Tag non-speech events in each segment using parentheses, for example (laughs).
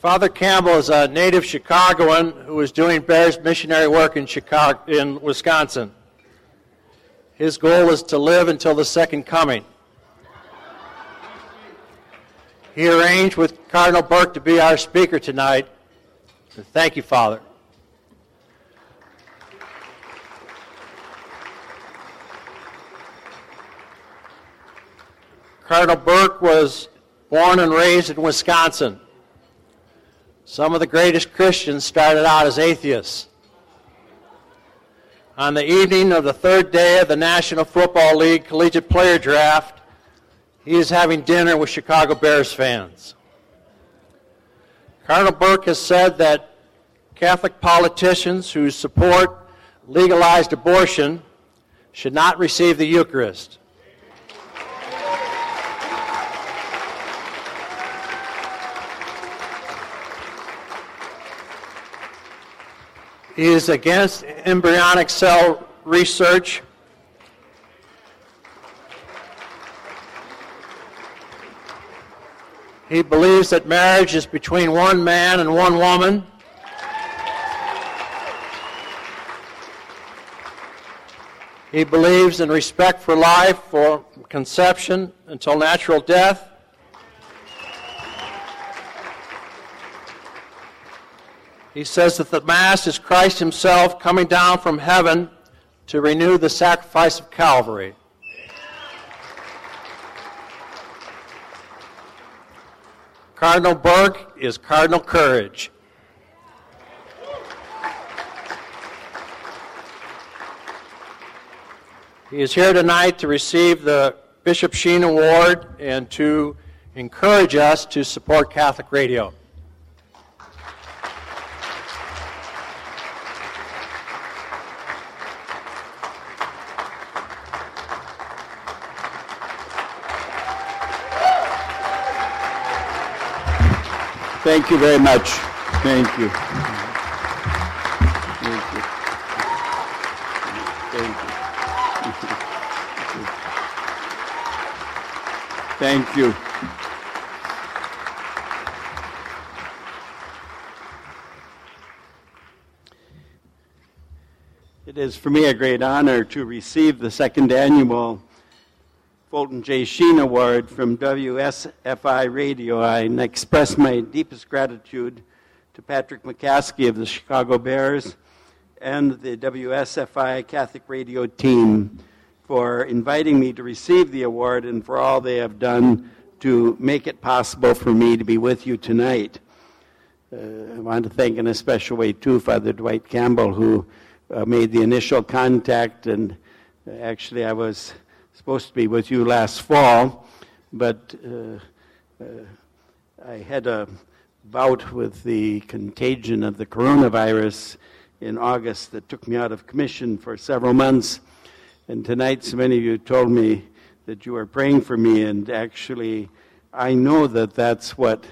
Father Campbell is a native Chicagoan who is doing Bears missionary work in Chicago in Wisconsin. His goal is to live until the second coming. He arranged with Cardinal Burke to be our speaker tonight. Thank you, Father. Cardinal Burke was born and raised in Wisconsin. Some of the greatest Christians started out as atheists. On the evening of the third day of the National Football League Collegiate Player Draft, he is having dinner with Chicago Bears fans. Cardinal Burke has said that Catholic politicians who support legalized abortion should not receive the Eucharist. He is against embryonic cell research. He believes that marriage is between one man and one woman. He believes in respect for life, for conception until natural death. He says that the Mass is Christ Himself coming down from heaven to renew the sacrifice of Calvary. Cardinal Burke is Cardinal Courage. He is here tonight to receive the Bishop Sheen Award and to encourage us to support Catholic Radio. Thank you very much. Thank you. Thank you. Thank you. Thank you. It is for me a great honor to receive the second annual Fulton J. Sheen Award from WSFI Radio. I express my deepest gratitude to Patrick McCaskey of the Chicago Bears and the WSFI Catholic Radio team for inviting me to receive the award and for all they have done to make it possible for me to be with you tonight. Uh, I want to thank in a special way, too, Father Dwight Campbell, who uh, made the initial contact, and uh, actually, I was supposed to be with you last fall, but uh, uh, I had a bout with the contagion of the coronavirus in August that took me out of commission for several months. And tonight, so many of you told me that you are praying for me, and actually, I know that that's what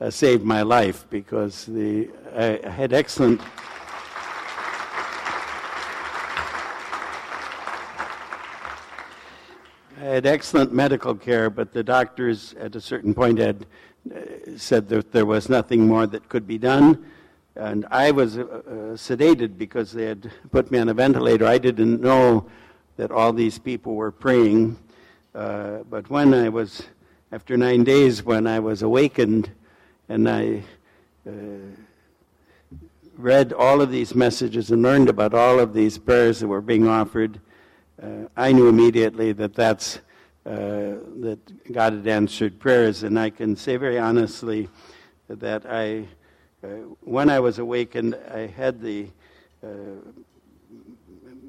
uh, saved my life because the, I had excellent. Had excellent medical care, but the doctors at a certain point had uh, said that there was nothing more that could be done. And I was uh, uh, sedated because they had put me on a ventilator. I didn't know that all these people were praying. Uh, but when I was, after nine days, when I was awakened and I read all of these messages and learned about all of these prayers that were being offered, uh, I knew immediately that that's uh, that God had answered prayers, and I can say very honestly that I, uh, when I was awakened, I had the uh,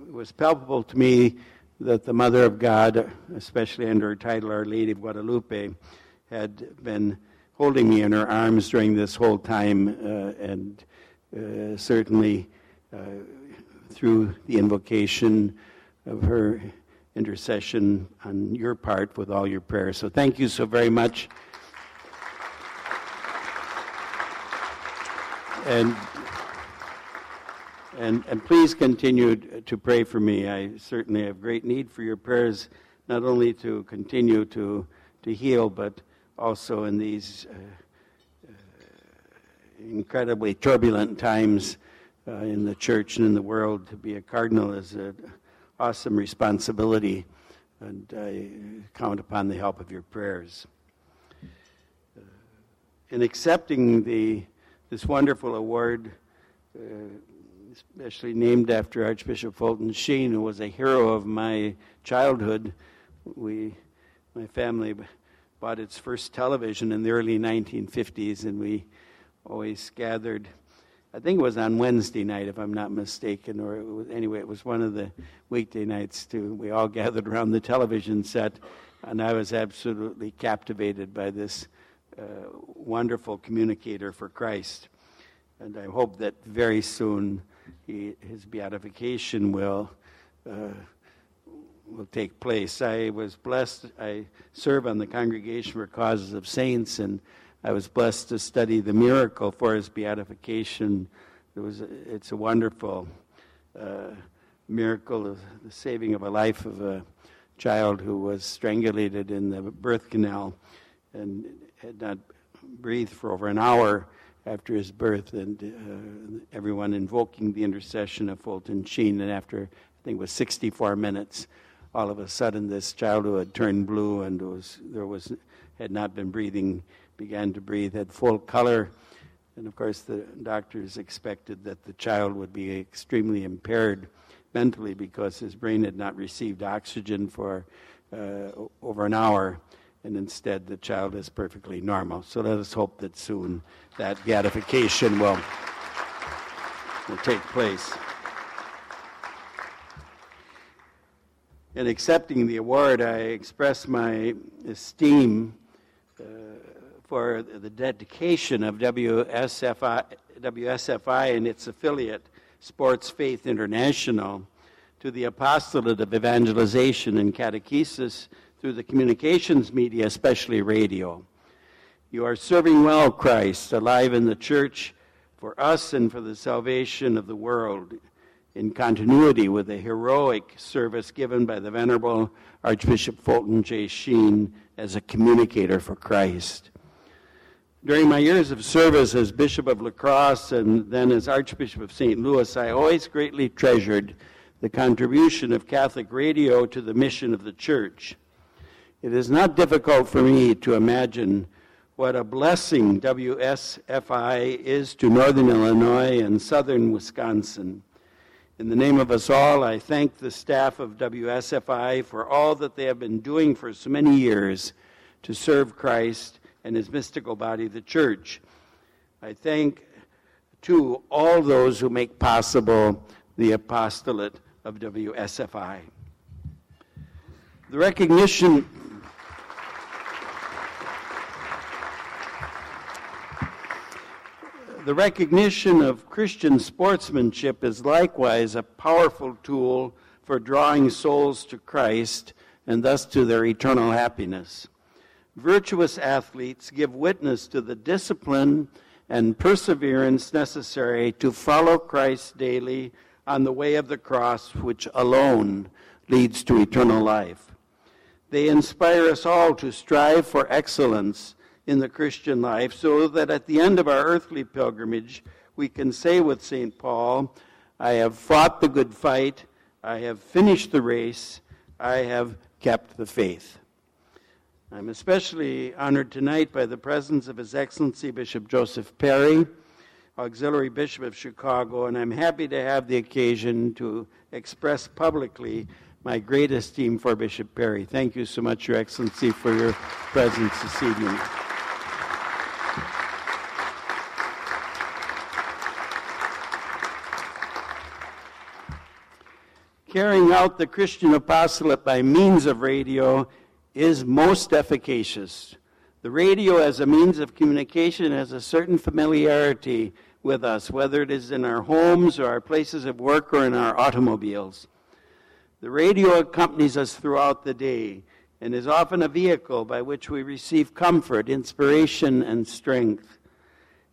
it was palpable to me that the Mother of God, especially under her title Our Lady of Guadalupe, had been holding me in her arms during this whole time, uh, and uh, certainly through the invocation of her intercession on your part with all your prayers. So thank you so very much. And, and, and please continue to pray for me. I certainly have great need for your prayers, not only to continue to, to heal, but also in these uh, uh, incredibly turbulent times uh, in the church and in the world. To be a cardinal is an awesome responsibility, and I count upon the help of your prayers. Uh, in accepting the, this wonderful award, uh, especially named after Archbishop Fulton Sheen, who was a hero of my childhood, we, my family bought its first television in the early 1950s, and we always gathered. I think it was on Wednesday night, if I'm not mistaken, or was, anyway, it was one of the weekday nights too. We all (laughs) gathered around the television set, and I was absolutely captivated by this uh, wonderful communicator for Christ. And I hope that very soon he, his beatification will. Uh, will take place. I was blessed. I serve on the Congregation for Causes of Saints, and I was blessed to study the miracle for his beatification. It was, it's a wonderful uh, miracle of the saving of a life of a child who was strangulated in the birth canal and had not breathed for over an hour after his birth, and uh, everyone invoking the intercession of Fulton Sheen. And after, I think it was 64 minutes, all of a sudden this child who had turned blue and was there was had not been breathing began to breathe had full color. And of course the doctors expected that the child would be extremely impaired mentally because his brain had not received oxygen for uh, over an hour. And instead the child is perfectly normal. So let us hope that soon that beatification will, will take place. In accepting the award, I express my esteem uh, for the dedication of WSFI, WSFI and its affiliate, Sports Faith International, to the apostolate of evangelization and catechesis through the communications media, especially radio. You are serving well Christ, alive in the church for us and for the salvation of the world in continuity with the heroic service given by the Venerable Archbishop Fulton J. Sheen as a communicator for Christ. During my years of service as Bishop of La Crosse and then as Archbishop of St. Louis, I always greatly treasured the contribution of Catholic radio to the mission of the Church. It is not difficult for me to imagine what a blessing WSFI is to Northern Illinois and Southern Wisconsin. In the name of us all, I thank the staff of WSFI for all that they have been doing for so many years to serve Christ and his mystical body, the church. I thank, to all those who make possible the apostolate of WSFI. The recognition the recognition of Christian sportsmanship is likewise a powerful tool for drawing souls to Christ and thus to their eternal happiness. Virtuous athletes give witness to the discipline and perseverance necessary to follow Christ daily on the way of the cross, which alone leads to eternal life. They inspire us all to strive for excellence in the Christian life so that at the end of our earthly pilgrimage, we can say with St. Paul, I have fought the good fight, I have finished the race, I have kept the faith. I'm especially honored tonight by the presence of His Excellency Bishop Joseph Perry, Auxiliary Bishop of Chicago, and I'm happy to have the occasion to express publicly my great esteem for Bishop Perry. Thank you so much, Your Excellency, for your presence this evening. carrying out the Christian apostolate by means of radio is most efficacious. The radio, as a means of communication, has a certain familiarity with us, whether it is in our homes or our places of work or in our automobiles. The radio accompanies us throughout the day and is often a vehicle by which we receive comfort, inspiration, and strength.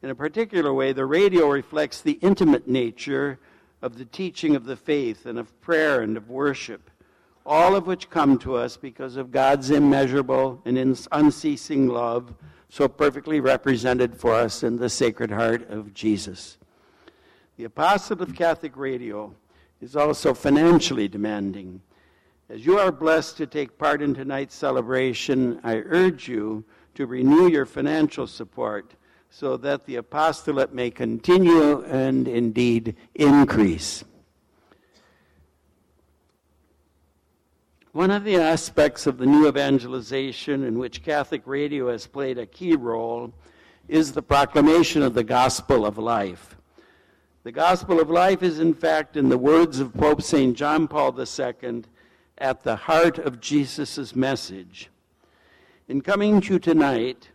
In a particular way, the radio reflects the intimate nature of the teaching of the faith and of prayer and of worship, all of which come to us because of God's immeasurable and unceasing love so perfectly represented for us in the Sacred Heart of Jesus. The Apostle of Catholic Radio is also financially demanding. As you are blessed to take part in tonight's celebration, I urge you to renew your financial support so that the apostolate may continue and indeed increase. One of the aspects of the new evangelization in which Catholic radio has played a key role is the proclamation of the gospel of life. The gospel of life is, in fact, in the words of Pope St. John Paul II, at the heart of Jesus' message. In coming to you tonight,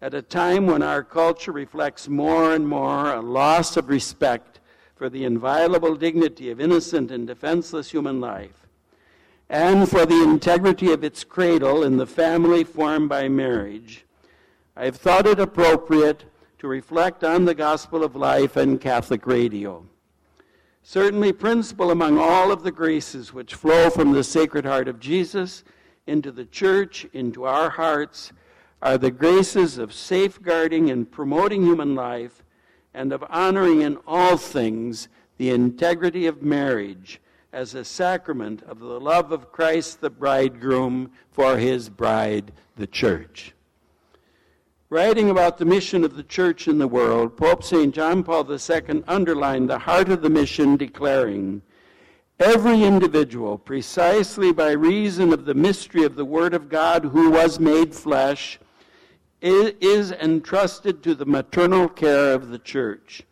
at a time when our culture reflects more and more a loss of respect for the inviolable dignity of innocent and defenseless human life, and for the integrity of its cradle in the family formed by marriage, I have thought it appropriate to reflect on the gospel of life and Catholic radio. Certainly, principal among all of the graces which flow from the Sacred Heart of Jesus into the church, into our hearts, are the graces of safeguarding and promoting human life and of honoring in all things the integrity of marriage as a sacrament of the love of Christ the bridegroom for his bride, the church. Writing about the mission of the church in the world, Pope St. John Paul II underlined the heart of the mission, declaring, Every individual, precisely by reason of the mystery of the Word of God who was made flesh, is entrusted to the maternal care of the church.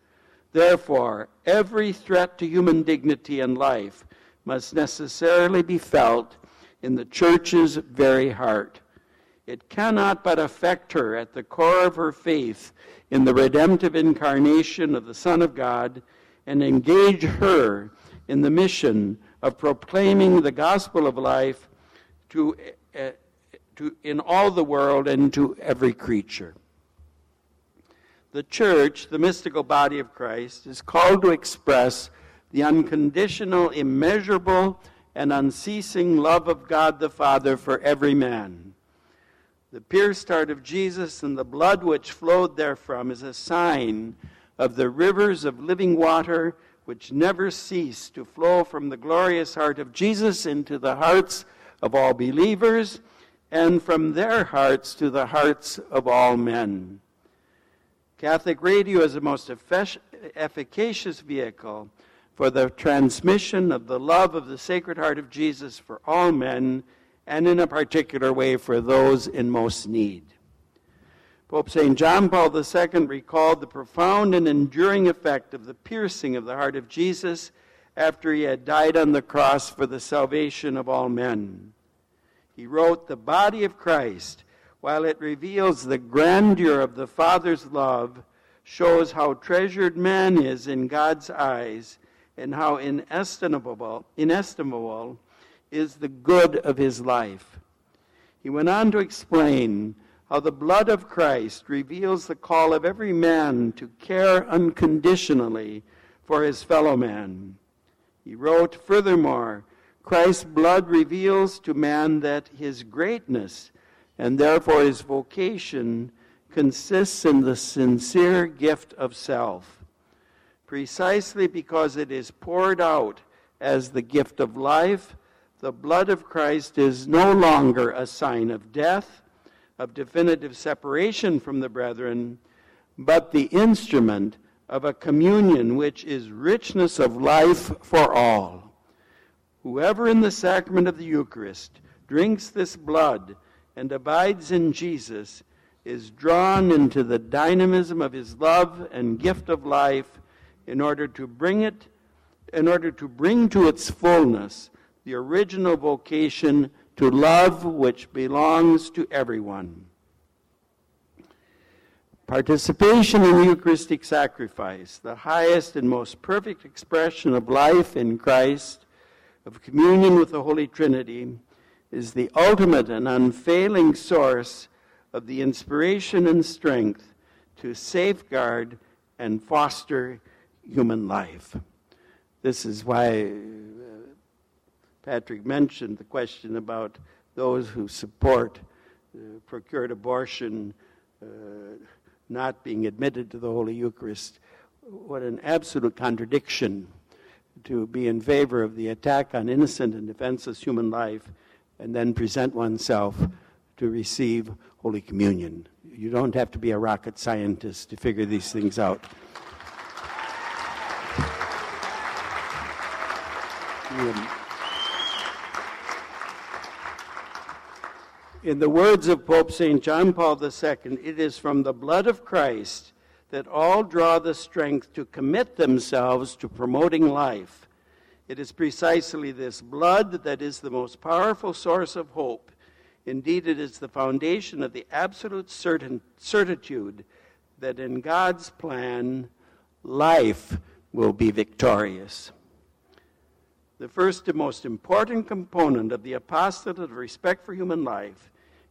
Therefore, every threat to human dignity and life must necessarily be felt in the church's very heart. It cannot but affect her at the core of her faith in the redemptive incarnation of the Son of God and engage her in the mission of proclaiming the gospel of life to, uh, to, in all the world and to every creature. The church, the mystical body of Christ, is called to express the unconditional, immeasurable, and unceasing love of God the Father for every man. The pierced heart of Jesus and the blood which flowed therefrom is a sign of the rivers of living water which never cease to flow from the glorious heart of Jesus into the hearts of all believers and from their hearts to the hearts of all men. Catholic radio is the most efficacious vehicle for the transmission of the love of the Sacred Heart of Jesus for all men, and in a particular way for those in most need. Pope St. John Paul II recalled the profound and enduring effect of the piercing of the heart of Jesus after he had died on the cross for the salvation of all men. He wrote, The body of Christ, while it reveals the grandeur of the Father's love, shows how treasured man is in God's eyes and how inestimable, inestimable is the good of his life. He went on to explain how the blood of Christ reveals the call of every man to care unconditionally for his fellow man. He wrote, furthermore, Christ's blood reveals to man that his greatness and therefore his vocation consists in the sincere gift of self precisely because it is poured out as the gift of life, the blood of Christ is no longer a sign of death, of definitive separation from the brethren, but the instrument of a communion which is richness of life for all. Whoever in the sacrament of the Eucharist drinks this blood and abides in Jesus is drawn into the dynamism of his love and gift of life in order to bring it, in order to bring to its fullness the original vocation to love which belongs to everyone. Participation in the Eucharistic sacrifice, the highest and most perfect expression of life in Christ, of communion with the Holy Trinity, is the ultimate and unfailing source of the inspiration and strength to safeguard and foster human life. This is why uh, Patrick mentioned the question about those who support uh, procured abortion uh, not being admitted to the Holy Eucharist. What an absolute contradiction to be in favor of the attack on innocent and defenseless human life and then present oneself to receive Holy Communion. You don't have to be a rocket scientist to figure these things out. In the words of Pope St. John Paul II, it is from the blood of Christ that all draw the strength to commit themselves to promoting life. It is precisely this blood that is the most powerful source of hope. Indeed, it is the foundation of the absolute certain, certitude that in God's plan, life will be victorious. The first and most important component of the apostolate of respect for human life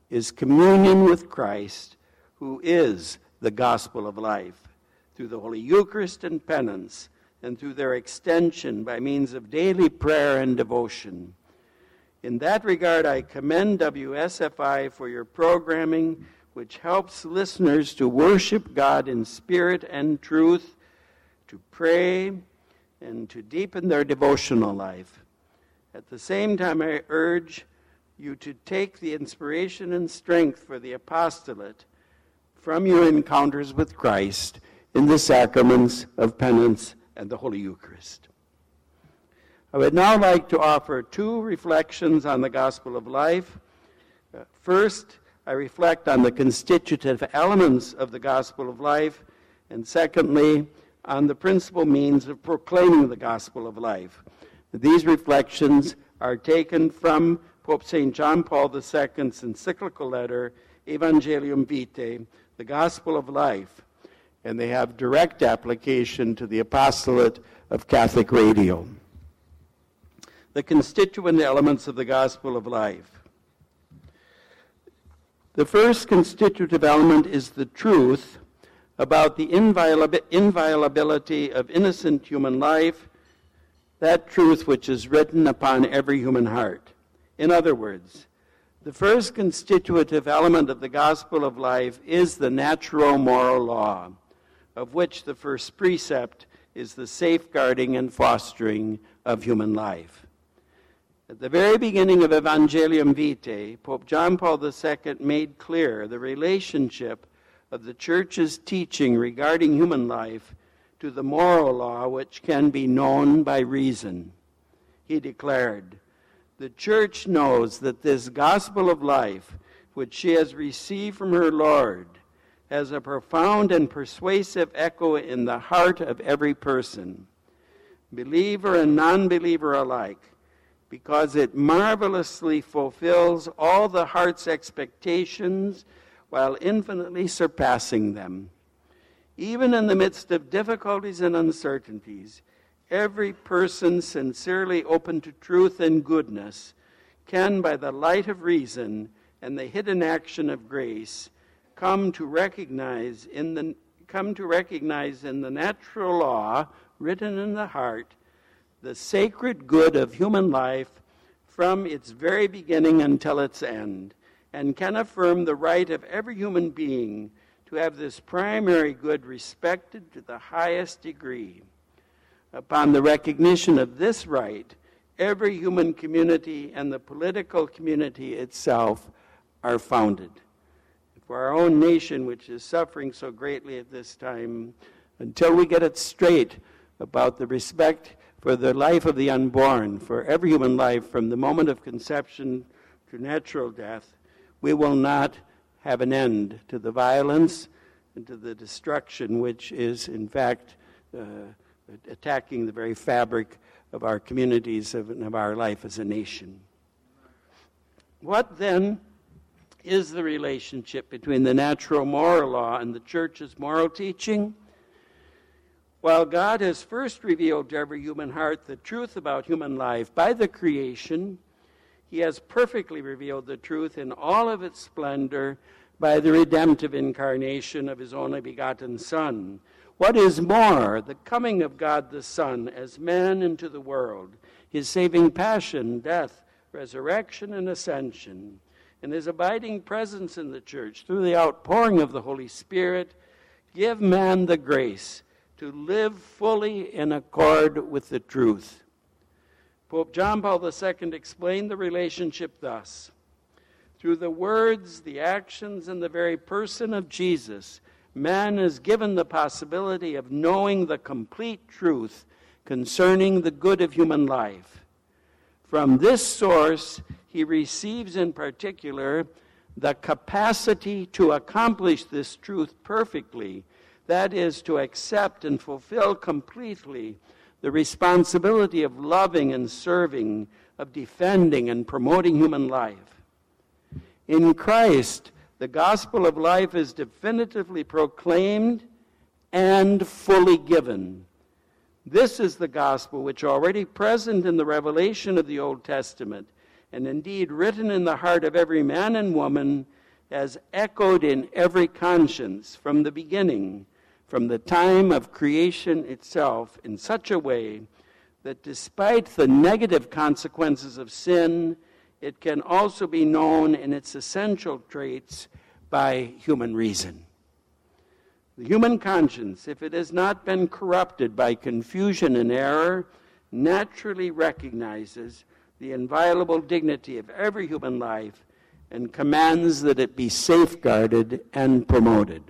is communion with Christ, who is the gospel of life, through the Holy Eucharist and penance, and through their extension by means of daily prayer and devotion. In that regard, I commend WSFI for your programming, which helps listeners to worship God in spirit and truth, to pray, and to deepen their devotional life. At the same time, I urge you to take the inspiration and strength for the apostolate from your encounters with Christ in the sacraments of penance and the Holy Eucharist. I would now like to offer two reflections on the gospel of life. Uh, first, I reflect on the constitutive elements of the gospel of life, and secondly, on the principal means of proclaiming the gospel of life. These reflections are taken from Pope St. John Paul II's encyclical letter, Evangelium Vitae, the Gospel of Life, and they have direct application to the apostolate of Catholic radio. The constituent elements of the Gospel of Life. The first constitutive element is the truth about the inviolability of innocent human life, that truth which is written upon every human heart. In other words, the first constitutive element of the gospel of life is the natural moral law, of which the first precept is the safeguarding and fostering of human life. At the very beginning of Evangelium Vitae, Pope John Paul II made clear the relationship of the Church's teaching regarding human life to the moral law which can be known by reason. He declared, the church knows that this gospel of life, which she has received from her Lord, has a profound and persuasive echo in the heart of every person, believer and non believer alike, because it marvelously fulfills all the heart's expectations while infinitely surpassing them. Even in the midst of difficulties and uncertainties, every person sincerely open to truth and goodness can, by the light of reason and the hidden action of grace, come to recognize in the come to recognize in the natural law written in the heart the sacred good of human life from its very beginning until its end, and can affirm the right of every human being to have this primary good respected to the highest degree. Upon the recognition of this right, every human community and the political community itself are founded. For our own nation, which is suffering so greatly at this time, until we get it straight about the respect for the life of the unborn, for every human life from the moment of conception to natural death, we will not have an end to the violence and to the destruction which is, in fact, uh, attacking the very fabric of our communities and of our life as a nation. What then is the relationship between the natural moral law and the church's moral teaching? While God has first revealed to every human heart the truth about human life by the creation, He has perfectly revealed the truth in all of its splendor by the redemptive incarnation of His only begotten Son what is more, the coming of God the Son as man into the world, his saving passion, death, resurrection, and ascension, and his abiding presence in the church through the outpouring of the Holy Spirit give man the grace to live fully in accord with the truth. Pope John Paul II explained the relationship thus Through the words, the actions, and the very person of Jesus, man is given the possibility of knowing the complete truth concerning the good of human life. From this source, he receives in particular the capacity to accomplish this truth perfectly, that is, to accept and fulfill completely the responsibility of loving and serving, of defending and promoting human life. In Christ, the gospel of life is definitively proclaimed and fully given. This is the gospel which already present in the revelation of the Old Testament and indeed written in the heart of every man and woman, as echoed in every conscience from the beginning, from the time of creation itself, in such a way that despite the negative consequences of sin, it can also be known in its essential traits by human reason. The human conscience, if it has not been corrupted by confusion and error, naturally recognizes the inviolable dignity of every human life and commands that it be safeguarded and promoted.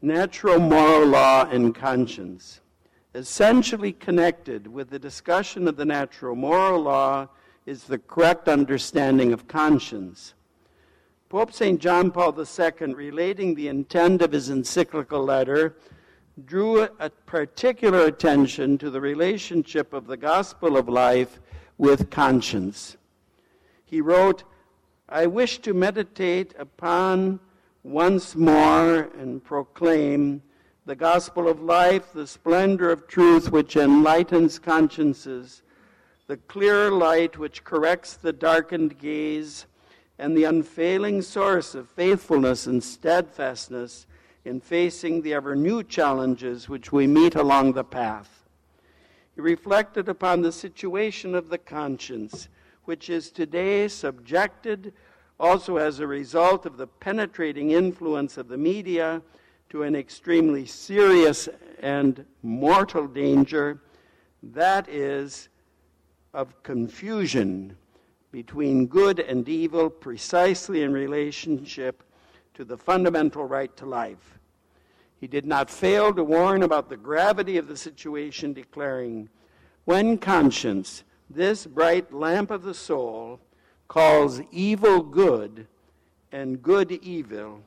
Natural moral law and conscience. Essentially connected with the discussion of the natural moral law is the correct understanding of conscience. Pope St. John Paul II, relating the intent of his encyclical letter, drew a particular attention to the relationship of the gospel of life with conscience. He wrote, I wish to meditate upon once more and proclaim the gospel of life, the splendor of truth which enlightens consciences, the clear light which corrects the darkened gaze, and the unfailing source of faithfulness and steadfastness in facing the ever new challenges which we meet along the path. He reflected upon the situation of the conscience, which is today subjected, also as a result of the penetrating influence of the media, to an extremely serious and mortal danger that is of confusion between good and evil precisely in relationship to the fundamental right to life. He did not fail to warn about the gravity of the situation, declaring, When conscience, this bright lamp of the soul, calls evil good and good evil,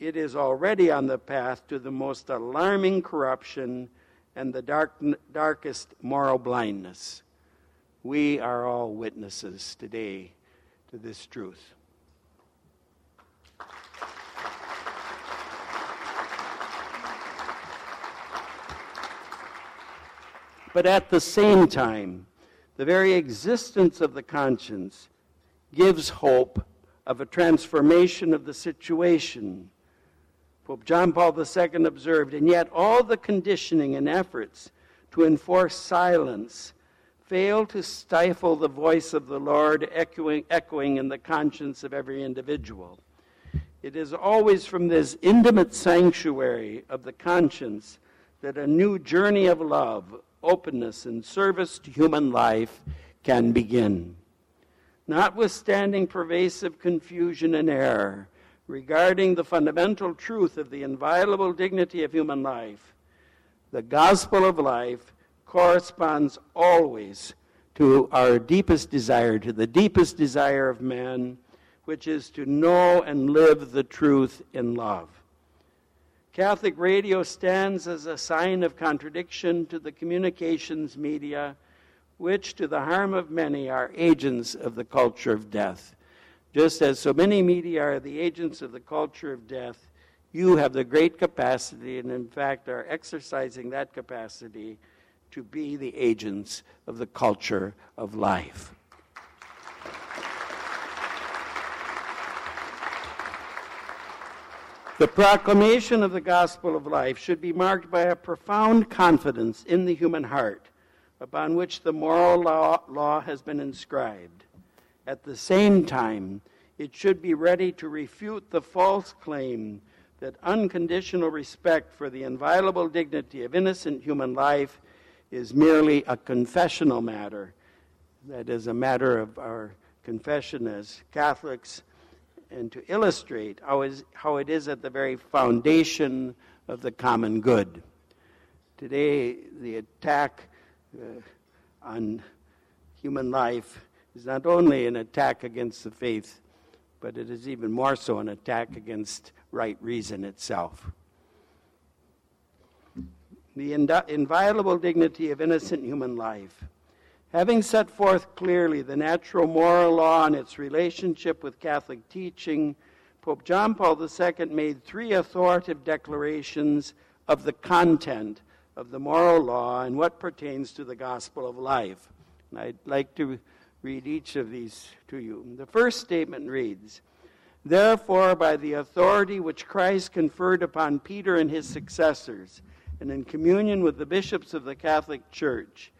it is already on the path to the most alarming corruption and the dark, darkest moral blindness. We are all witnesses today to this truth. But at the same time, the very existence of the conscience gives hope of a transformation of the situation. Pope John Paul II observed, and yet all the conditioning and efforts to enforce silence fail to stifle the voice of the Lord echoing, echoing in the conscience of every individual. It is always from this intimate sanctuary of the conscience that a new journey of love, openness, and service to human life can begin. Notwithstanding pervasive confusion and error regarding the fundamental truth of the inviolable dignity of human life, the gospel of life corresponds always to our deepest desire, to the deepest desire of man, which is to know and live the truth in love. Catholic radio stands as a sign of contradiction to the communications media, which, to the harm of many, are agents of the culture of death. Just as so many media are the agents of the culture of death, you have the great capacity, and in fact are exercising that capacity, to be the agents of the culture of life. The proclamation of the gospel of life should be marked by a profound confidence in the human heart, upon which the moral law, law has been inscribed. At the same time, it should be ready to refute the false claim that unconditional respect for the inviolable dignity of innocent human life is merely a confessional matter. That is a matter of our confession as Catholics, and to illustrate how, is, how it is at the very foundation of the common good. Today, the attack on human life is not only an attack against the faith, but it is even more so an attack against right reason itself. The inviolable dignity of innocent human life. Having set forth clearly the natural moral law and its relationship with Catholic teaching, Pope John Paul II made three authoritative declarations of the content of the moral law and what pertains to the gospel of life. And I'd like to read each of these to you. The first statement reads Therefore, by the authority which Christ conferred upon Peter and his successors, and in communion with the bishops of the Catholic Church,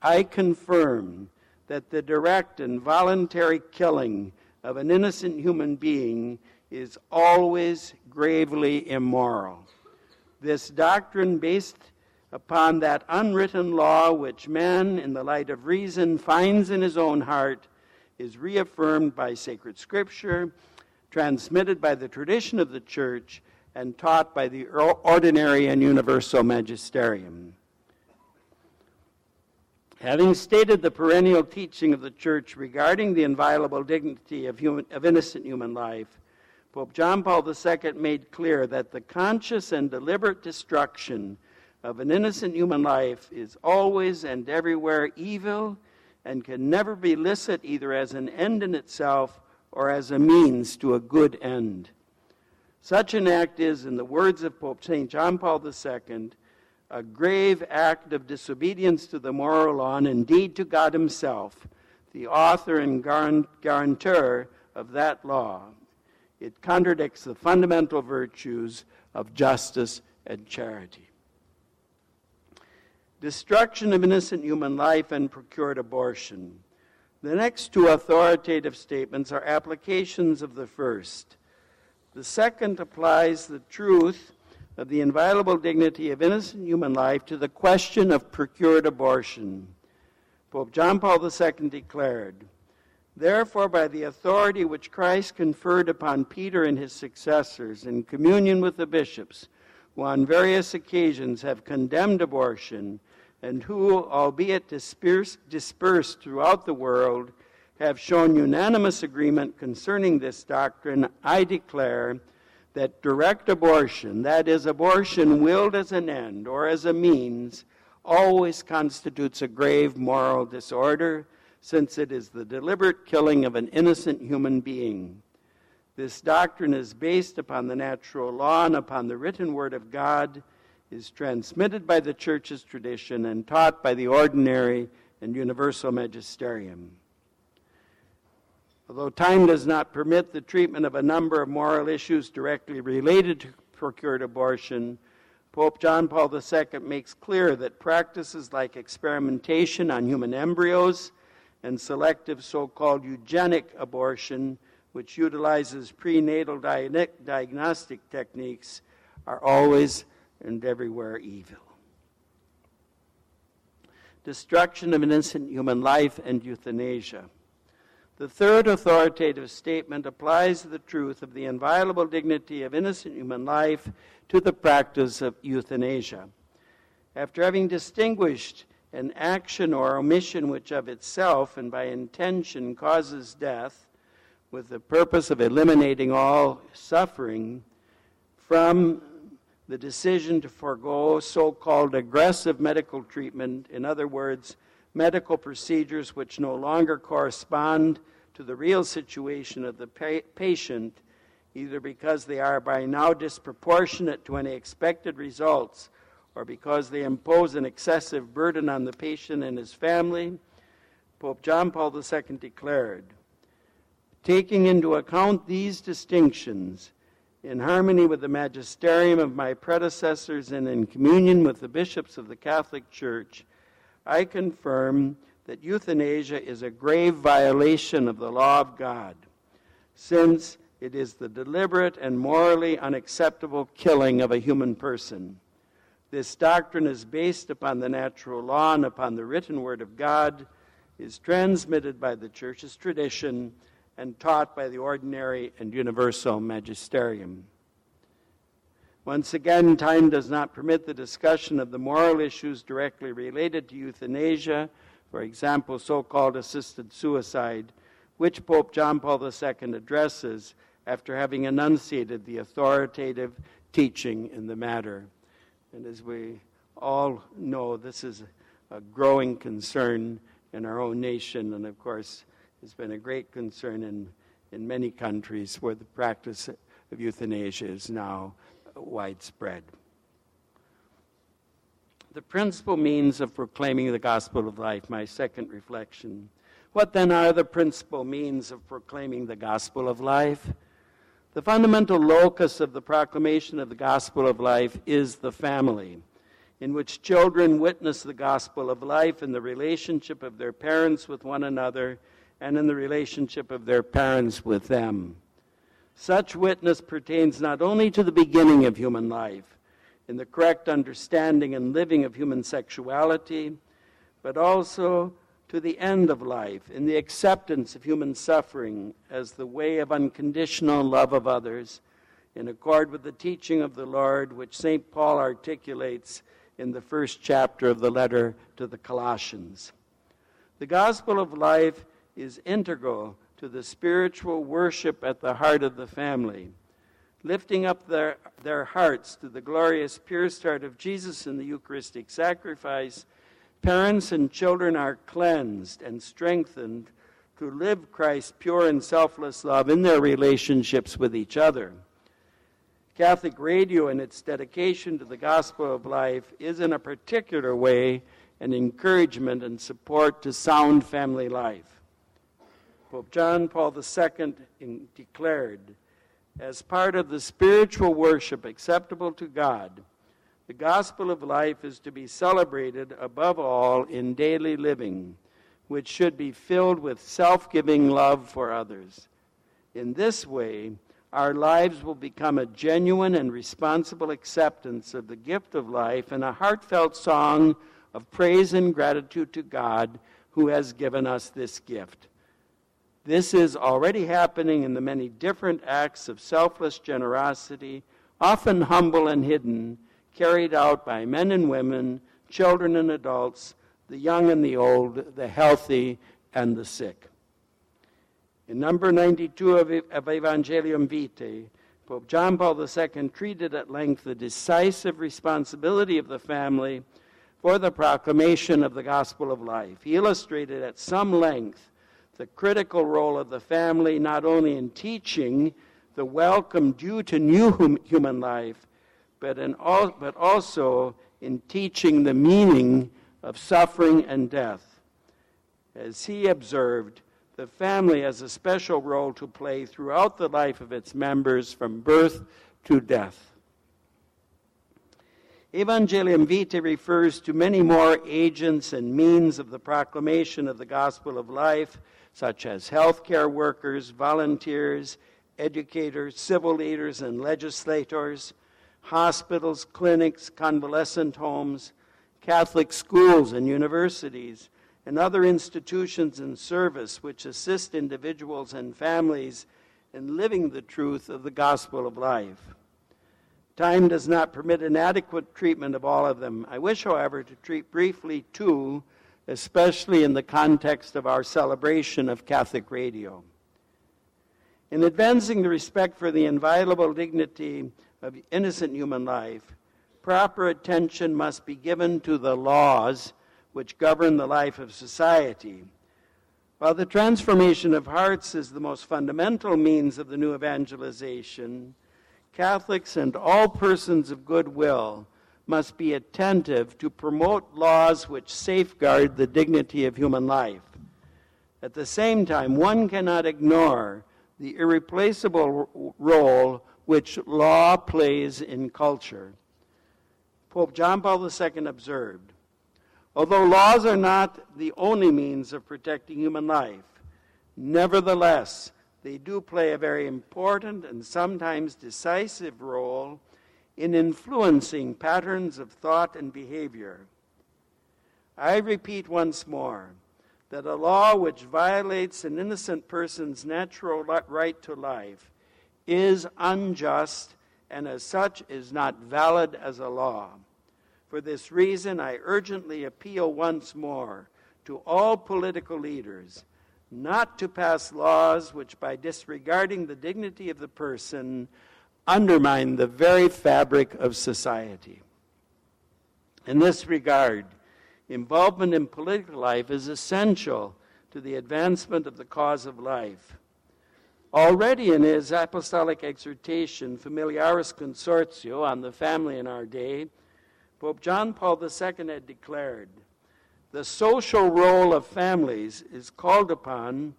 I confirm that the direct and voluntary killing of an innocent human being is always gravely immoral. This doctrine, based upon that unwritten law which man, in the light of reason, finds in his own heart, is reaffirmed by sacred scripture, transmitted by the tradition of the church, and taught by the ordinary and universal magisterium. Having stated the perennial teaching of the church regarding the inviolable dignity of, human, of innocent human life, Pope John Paul II made clear that the conscious and deliberate destruction of an innocent human life is always and everywhere evil and can never be licit either as an end in itself or as a means to a good end. Such an act is, in the words of Pope St. John Paul II, a grave act of disobedience to the moral law and indeed to God Himself, the author and guarantor of that law. It contradicts the fundamental virtues of justice and charity destruction of innocent human life, and procured abortion. The next two authoritative statements are applications of the first. The second applies the truth of the inviolable dignity of innocent human life to the question of procured abortion. Pope John Paul II declared, Therefore, by the authority which Christ conferred upon Peter and his successors in communion with the bishops, who on various occasions have condemned abortion, and who, albeit dispersed, throughout the world, have shown unanimous agreement concerning this doctrine, I declare that direct abortion, that is, abortion willed as an end or as a means, always constitutes a grave moral disorder, since it is the deliberate killing of an innocent human being. This doctrine is based upon the natural law and upon the written word of God is transmitted by the church's tradition and taught by the ordinary and universal magisterium. Although time does not permit the treatment of a number of moral issues directly related to procured abortion, Pope John Paul II makes clear that practices like experimentation on human embryos and selective so called eugenic abortion, which utilizes prenatal diagnostic techniques, are always and everywhere evil. Destruction of innocent human life and euthanasia. The third authoritative statement applies the truth of the inviolable dignity of innocent human life to the practice of euthanasia. After having distinguished an action or omission which of itself and by intention causes death, with the purpose of eliminating all suffering, from the decision to forego so called aggressive medical treatment, in other words, medical procedures which no longer correspond to the real situation of the pa- patient, either because they are by now disproportionate to any expected results or because they impose an excessive burden on the patient and his family, Pope John Paul II declared, taking into account these distinctions, in harmony with the magisterium of my predecessors and in communion with the bishops of the Catholic Church, I confirm that euthanasia is a grave violation of the law of God, since it is the deliberate and morally unacceptable killing of a human person. This doctrine is based upon the natural law and upon the written word of God, is transmitted by the church's tradition, and taught by the ordinary and universal magisterium. Once again, time does not permit the discussion of the moral issues directly related to euthanasia, for example, so called assisted suicide, which Pope John Paul II addresses after having enunciated the authoritative teaching in the matter. And as we all know, this is a growing concern in our own nation, and of course, has been a great concern in, in many countries where the practice of euthanasia is now widespread. The principal means of proclaiming the gospel of life, my second reflection. What then are the principal means of proclaiming the gospel of life? The fundamental locus of the proclamation of the gospel of life is the family, in which children witness the gospel of life in the relationship of their parents with one another and in the relationship of their parents with them. Such witness pertains not only to the beginning of human life, in the correct understanding and living of human sexuality, but also to the end of life, in the acceptance of human suffering as the way of unconditional love of others, in accord with the teaching of the Lord, which St. Paul articulates in the first chapter of the letter to the Colossians. The gospel of life is integral to the spiritual worship at the heart of the family, lifting up their, their hearts to the glorious pierced heart of Jesus in the Eucharistic sacrifice. Parents and children are cleansed and strengthened to live Christ's pure and selfless love in their relationships with each other. Catholic Radio, in its dedication to the gospel of life, is in a particular way an encouragement and support to sound family life. Pope John Paul II declared, as part of the spiritual worship acceptable to God, the gospel of life is to be celebrated above all in daily living, which should be filled with self giving love for others. In this way, our lives will become a genuine and responsible acceptance of the gift of life and a heartfelt song of praise and gratitude to God who has given us this gift. This is already happening in the many different acts of selfless generosity, often humble and hidden, carried out by men and women, children and adults, the young and the old, the healthy and the sick. In number 92 of, of Evangelium Vitae, Pope John Paul II treated at length the decisive responsibility of the family for the proclamation of the gospel of life. He illustrated at some length the critical role of the family not only in teaching the welcome due to new hum- human life, but, in but also in teaching the meaning of suffering and death. As he observed, the family has a special role to play throughout the life of its members from birth to death. Evangelium Vitae refers to many more agents and means of the proclamation of the gospel of life such as healthcare workers, volunteers, educators, civil leaders, and legislators, hospitals, clinics, convalescent homes, Catholic schools and universities, and other institutions and service which assist individuals and families in living the truth of the gospel of life. Time does not permit an adequate treatment of all of them. I wish, however, to treat briefly two especially in the context of our celebration of Catholic radio. In advancing the respect for the inviolable dignity of innocent human life, proper attention must be given to the laws which govern the life of society. While the transformation of hearts is the most fundamental means of the new evangelization, Catholics and all persons of goodwill must be attentive to promote laws which safeguard the dignity of human life. At the same time, one cannot ignore the irreplaceable role which law plays in culture. Pope John Paul II observed Although laws are not the only means of protecting human life, nevertheless, they do play a very important and sometimes decisive role in influencing patterns of thought and behavior. I repeat once more that a law which violates an innocent person's natural right to life is unjust and as such is not valid as a law. For this reason, I urgently appeal once more to all political leaders not to pass laws which, by disregarding the dignity of the person, undermine the very fabric of society. In this regard, involvement in political life is essential to the advancement of the cause of life. Already in his apostolic exhortation, Familiaris Consortio, on the family in our day, Pope John Paul II had declared the social role of families is called upon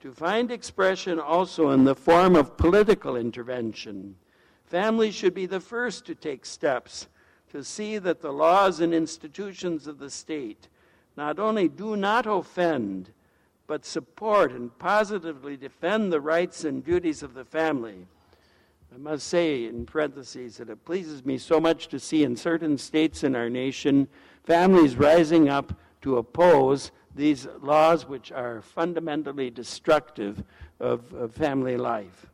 to find expression also in the form of political intervention. Families should be the first to take steps to see that the laws and institutions of the state not only do not offend, but support and positively defend the rights and duties of the family. I must say, in parentheses, that it pleases me so much to see in certain states in our nation families rising up to oppose these laws which are fundamentally destructive of, of family life.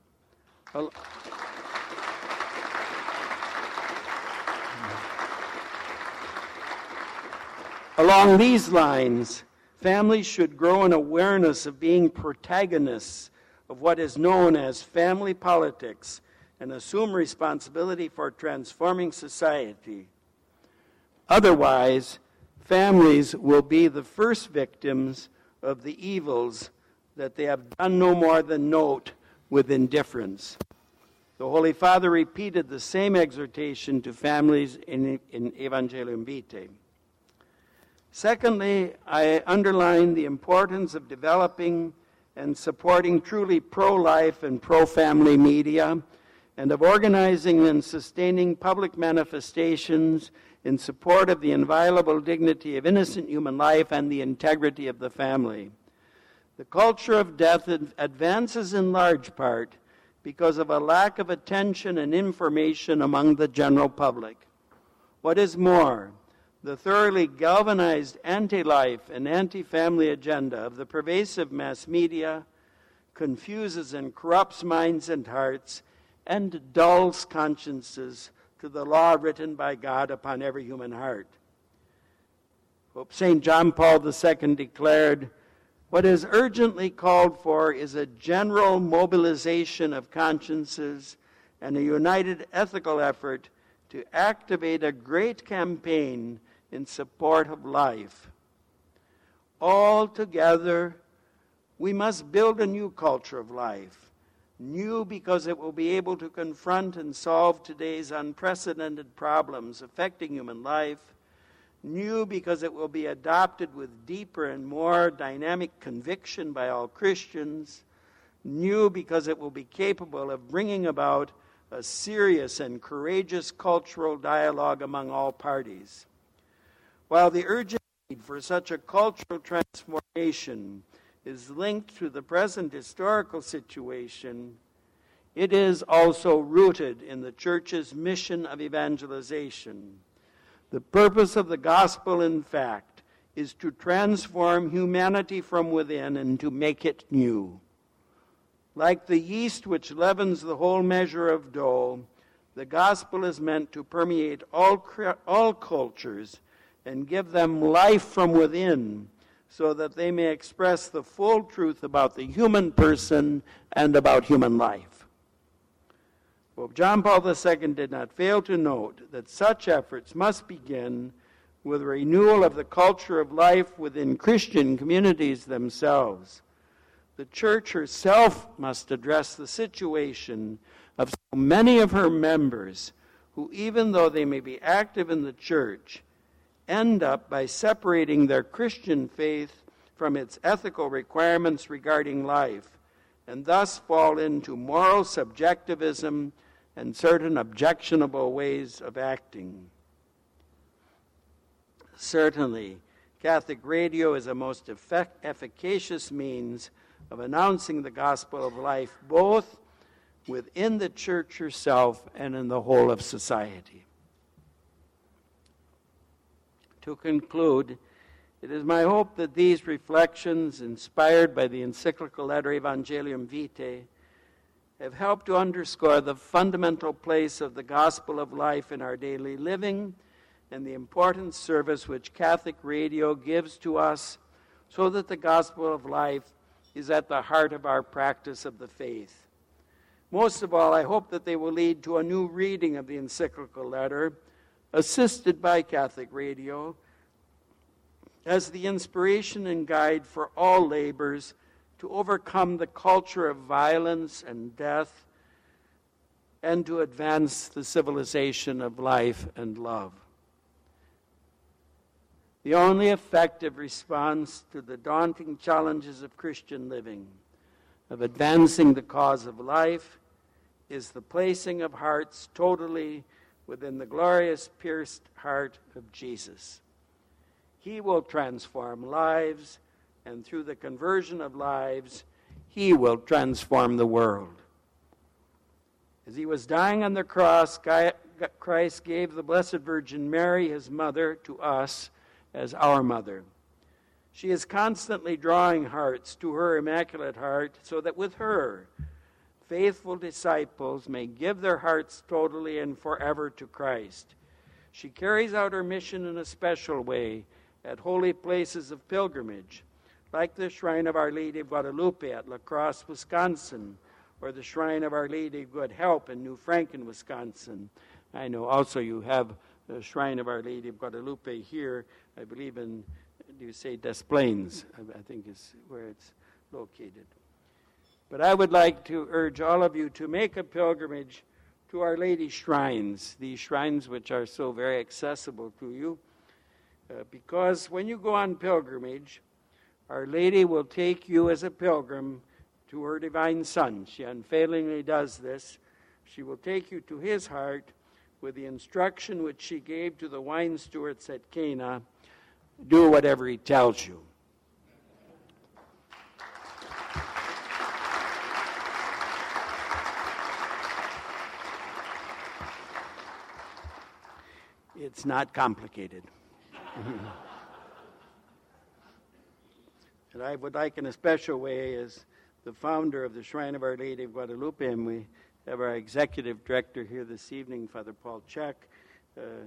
Along these lines, families should grow an awareness of being protagonists of what is known as family politics and assume responsibility for transforming society. Otherwise, families will be the first victims of the evils that they have done no more than note with indifference. The Holy Father repeated the same exhortation to families in, in Evangelium Vitae. Secondly, I underline the importance of developing and supporting truly pro life and pro family media, and of organizing and sustaining public manifestations in support of the inviolable dignity of innocent human life and the integrity of the family. The culture of death advances in large part because of a lack of attention and information among the general public. What is more, the thoroughly galvanized anti life and anti family agenda of the pervasive mass media confuses and corrupts minds and hearts and dulls consciences to the law written by God upon every human heart. Pope St. John Paul II declared, What is urgently called for is a general mobilization of consciences and a united ethical effort to activate a great campaign in support of life. All together, we must build a new culture of life new because it will be able to confront and solve today's unprecedented problems affecting human life, new because it will be adopted with deeper and more dynamic conviction by all Christians, new because it will be capable of bringing about a serious and courageous cultural dialogue among all parties. While the urgent need for such a cultural transformation is linked to the present historical situation, it is also rooted in the church's mission of evangelization. The purpose of the gospel, in fact, is to transform humanity from within and to make it new. Like the yeast which leavens the whole measure of dough, the gospel is meant to permeate all, all cultures and give them life from within so that they may express the full truth about the human person and about human life. Pope John Paul II did not fail to note that such efforts must begin with a renewal of the culture of life within Christian communities themselves. The church herself must address the situation of so many of her members who, even though they may be active in the church, end up by separating their Christian faith from its ethical requirements regarding life, and thus fall into moral subjectivism and certain objectionable ways of acting. Certainly, Catholic radio is a most effect- efficacious means of announcing the gospel of life both within the church herself and in the whole of society. To conclude, it is my hope that these reflections, inspired by the encyclical letter Evangelium Vitae, have helped to underscore the fundamental place of the gospel of life in our daily living and the important service which Catholic radio gives to us so that the gospel of life is at the heart of our practice of the faith. Most of all, I hope that they will lead to a new reading of the encyclical letter, assisted by Catholic radio, as the inspiration and guide for all labors to overcome the culture of violence and death and to advance the civilization of life and love. The only effective response to the daunting challenges of Christian living, of advancing the cause of life, is the placing of hearts totally within the glorious pierced heart of Jesus. He will transform lives, and through the conversion of lives, He will transform the world. As He was dying on the cross, Christ gave the Blessed Virgin Mary, His mother, to us as our mother. She is constantly drawing hearts to her Immaculate Heart so that with her, faithful disciples may give their hearts totally and forever to Christ. She carries out her mission in a special way at holy places of pilgrimage, like the Shrine of Our Lady of Guadalupe at La Crosse, Wisconsin, or the Shrine of Our Lady of Good Help in New Franken, Wisconsin. I know also you have the Shrine of Our Lady of Guadalupe here, I believe in, do you say Des Plaines? I think is where it's located. But I would like to urge all of you to make a pilgrimage to Our Lady shrines, these shrines which are so very accessible to you. Uh, because when you go on pilgrimage, Our Lady will take you as a pilgrim to her divine Son. She unfailingly does this. She will take you to his heart with the instruction which she gave to the wine stewards at Cana do whatever he tells you. It's not complicated. and I would like, in a special way, as the founder of the Shrine of Our Lady of Guadalupe, and we have our executive director here this evening, Father Paul Chek. Uh,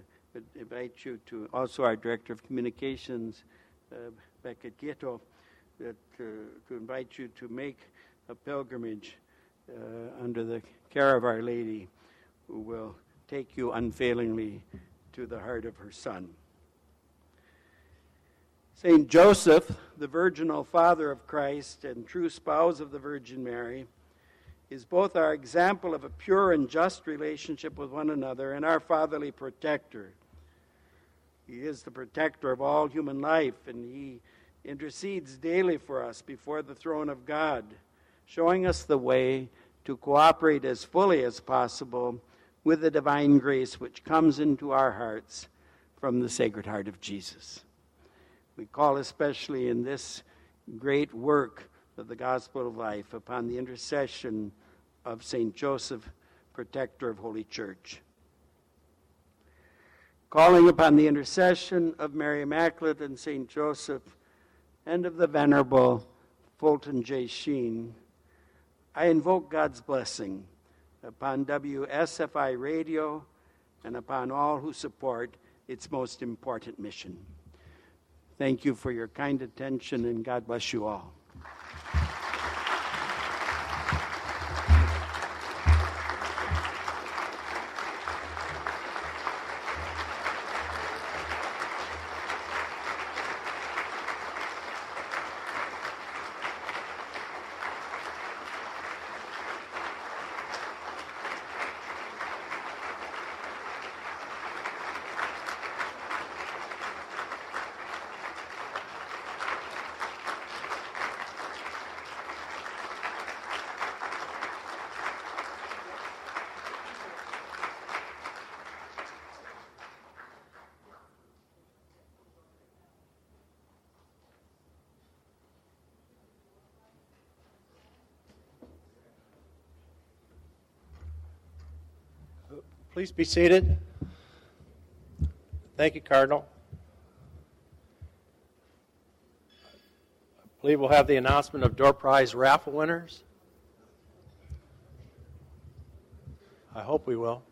invite you to also our director of communications, uh, Ghetto, that, uh, to invite you to make a pilgrimage uh, under the care of Our Lady, who will take you unfailingly to the heart of her Son. Saint Joseph, the virginal father of Christ and true spouse of the Virgin Mary, is both our example of a pure and just relationship with one another and our fatherly protector. He is the protector of all human life, and he intercedes daily for us before the throne of God, showing us the way to cooperate as fully as possible with the divine grace which comes into our hearts from the Sacred Heart of Jesus. We call especially in this great work of the gospel of life upon the intercession of St. Joseph, protector of Holy Church. Calling upon the intercession of Mary Immaculate and St. Joseph and of the Venerable Fulton J. Sheen, I invoke God's blessing upon WSFI Radio and upon all who support its most important mission. Thank you for your kind attention, and God bless you all. Please be seated. Thank you, Cardinal. I believe we'll have the announcement of door prize raffle winners. I hope we will.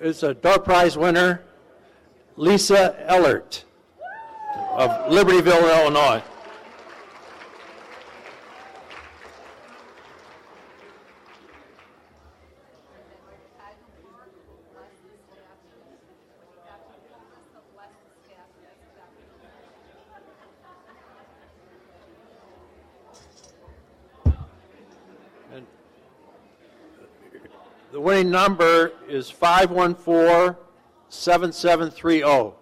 Is a door prize winner, Lisa Ellert of Libertyville, Illinois. The number is 514 7730.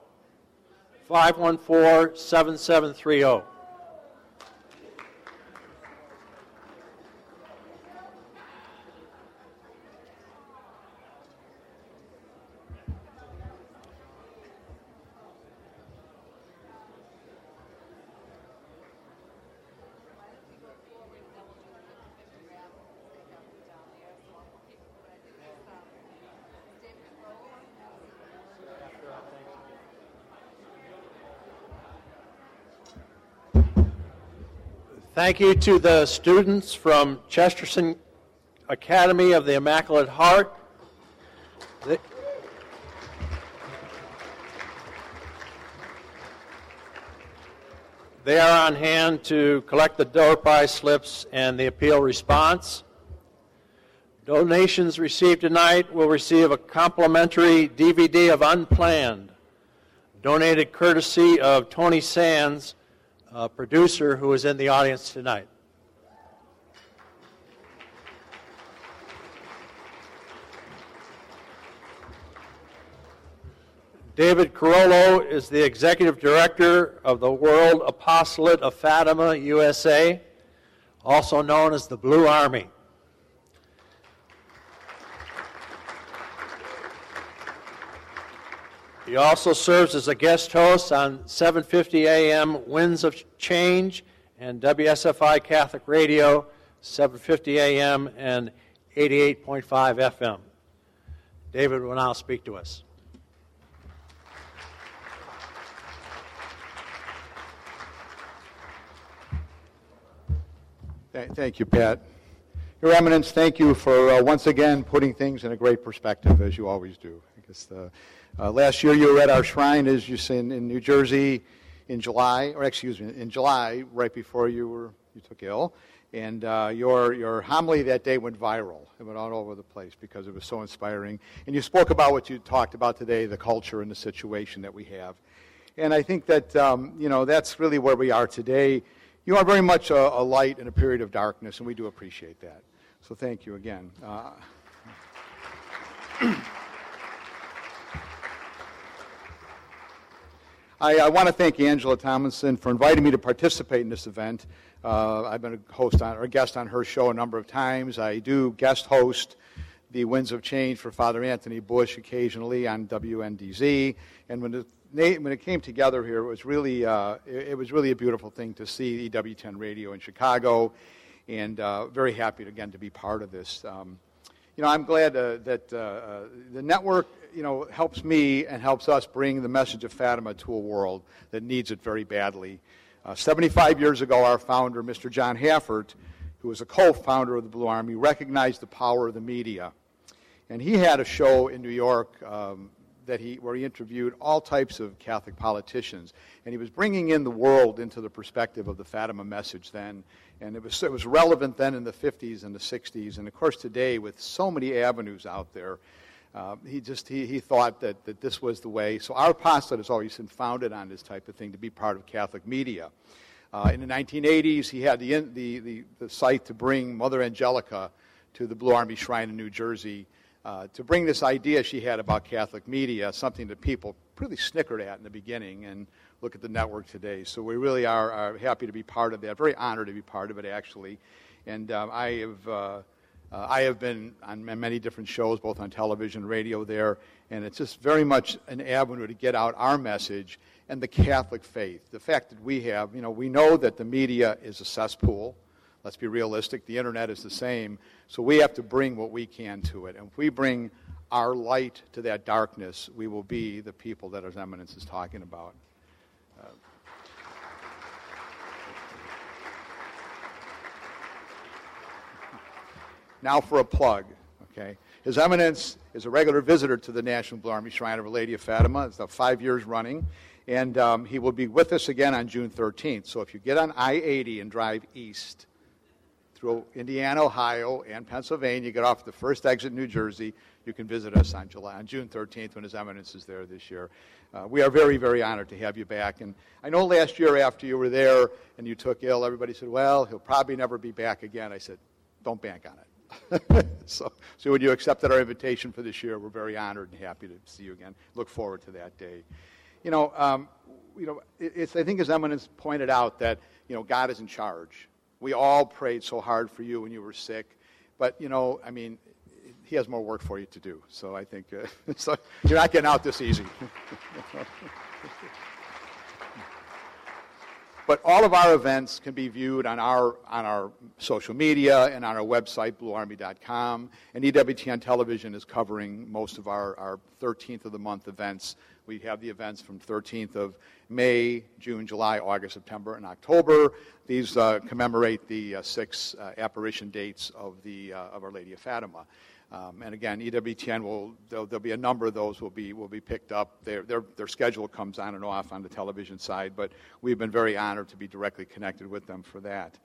514 7730. Thank you to the students from Chesterton Academy of the Immaculate Heart. They, are on hand to collect the door prize slips and the appeal response. Donations received tonight will receive a complimentary DVD of Unplanned, donated courtesy of Tony Sands uh, producer who is in the audience tonight. David Carollo is the executive director of the World Apostolate of Fatima, USA, also known as the Blue Army. He also serves as a guest host on 7:50 a.m. Winds of Change and WSFI Catholic Radio, 7:50 a.m. and 88.5 FM. David will now speak to us. Thank you, Pat. Your Eminence, thank you for uh, once again putting things in a great perspective, as you always do. I guess the, uh, last year you were at our shrine, as you said, in, New Jersey in July, or excuse me, in July, right before you were you took ill, and uh, your your homily that day went viral. It went all over the place because it was so inspiring. And you spoke about what you talked about today, the culture and the situation that we have. And I think that um, you know that's really where we are today. You are very much a, a, light in a period of darkness, and we do appreciate that. So thank you again. Uh, (clears throat) I, I want to thank Angela Tomlinson for inviting me to participate in this event. Uh, I've been a host on, or a guest on her show a number of times. I do guest host the Winds of Change for Father Anthony Bus occasionally on WNDZ. And when it, when it came together here, it was really uh, it, it, was really a beautiful thing to see EWTN Radio in Chicago, and uh, very happy again to be part of this. Um, you know, I'm glad uh, that uh, uh, the network you know, helps me and helps us bring the message of Fatima to a world that needs it very badly. Uh, 75 years ago, our founder, Mr. John Haffert, who was a co-founder of the Blue Army, recognized the power of the media. And he had a show in New York um, that he, where he interviewed all types of Catholic politicians. And he was bringing in the world into the perspective of the Fatima message then. And it was, it was relevant then in the 50s and the 60s. And of course, today, with so many avenues out there, uh, he just he, he thought that, that this was the way. So our apostolate has always been founded on this type of thing to be part of Catholic media. Uh, in the 1980s, he had the, the, the, the site to bring Mother Angelica to the Blue Army Shrine in New Jersey uh, to bring this idea she had about Catholic media, something that people really snickered at in the beginning, and look at the network today. So we really are, are happy to be part of that. Very honored to be part of it, actually. And um, I have. Uh, I have been on many different shows, both on television and radio there, and it's just very much an avenue to get out our message and the Catholic faith. The fact that we have, you know, we know that the media is a cesspool. Let's be realistic. The internet is the same. So we have to bring what we can to it. And if we bring our light to that darkness, we will be the people that His Eminence is talking about. Now for a plug, okay? His Eminence is a regular visitor to the National Blue Army Shrine of Our Lady of Fatima. It's now five years running. And um, he will be with us again on June 13th. So if you get on I 80 and drive east, through Indiana, Ohio, and Pennsylvania. Get off the first exit in New Jersey. You can visit us on July on June 13th when His Eminence is there this year. Uh, we are very, very honored to have you back. And I know last year after you were there and you took ill, everybody said, "Well, he'll probably never be back again." I said, "Don't bank on it." (laughs) so, so when you accepted our invitation for this year, we're very honored and happy to see you again. Look forward to that day. You know, um, you know, it's I think His Eminence pointed out that you know God is in charge we all prayed so hard for you when you were sick. But, you know, I mean, he has more work for you to do. So I think uh, (laughs) so you're not getting out this easy. (laughs) but all of our events can be viewed on our, on our social media and on our website, bluearmy.com. And EWTN Television is covering most of our, our 13th of the month events we have the events from 13th of May, June, July, August, September, and October. These uh, commemorate the uh, six uh, apparition dates of, the, uh, of Our Lady of Fatima. Um, and again, EWTN will there'll, there'll, be a number of those will be will be picked up. Their, their their schedule comes on and off on the television side, but we've been very honored to be directly connected with them for that.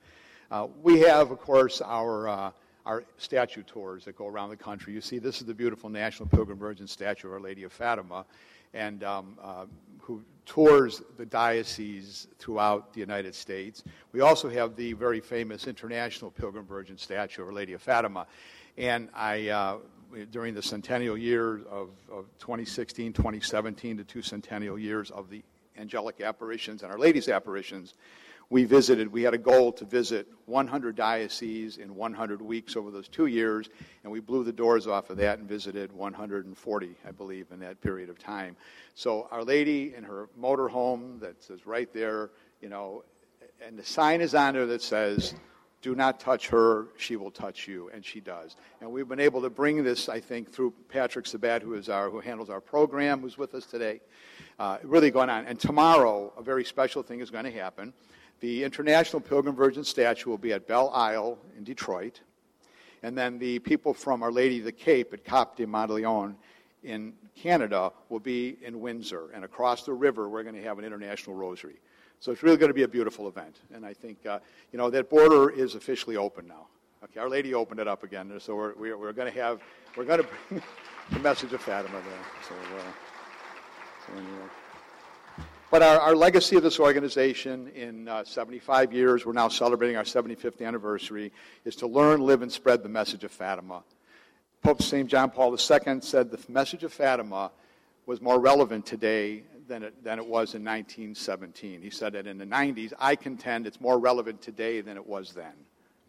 Uh, we have, of course, our uh, our statue tours that go around the country. You see, this is the beautiful National Pilgrim Virgin statue of Our Lady of Fatima, and um, uh, who tours the diocese throughout the United States. We also have the very famous International Pilgrim Virgin statue of Our Lady of Fatima. And I, uh, during the centennial year of, of 2016, 2017, the two centennial years of the angelic apparitions and Our Lady's apparitions, we visited, we had a goal to visit 100 dioceses in 100 weeks over those two years, and we blew the doors off of that and visited 140, I believe, in that period of time. So Our Lady in her motorhome that says right there, you know, and the sign is on there that says, do not touch her, she will touch you, and she does. And we've been able to bring this, I think, through Patrick Sabat, who is our who handles our program, who's with us today. Uh, really going on. And tomorrow, a very special thing is going to happen. The International Pilgrim Virgin statue will be at Belle Isle in Detroit. And then the people from Our Lady of the Cape at Cap de la Madeleine in Canada will be in Windsor. And across the river, we're going to have an international rosary. So it's really going to be a beautiful event. And I think, uh, you know, that border is officially open now. Okay, Our Lady opened it up again. So we're, we're, we're going to have, we're going to bring (laughs) the message of Fatima there. So, uh, so anyway. But our, our, legacy of this organization in uh, 75 years, we're now celebrating our 75th anniversary, is to learn, live, and spread the message of Fatima. Pope St. John Paul II said the message of Fatima was more relevant today than it, than it was in 1917. He said that in the 90s. I contend it's more relevant today than it was then.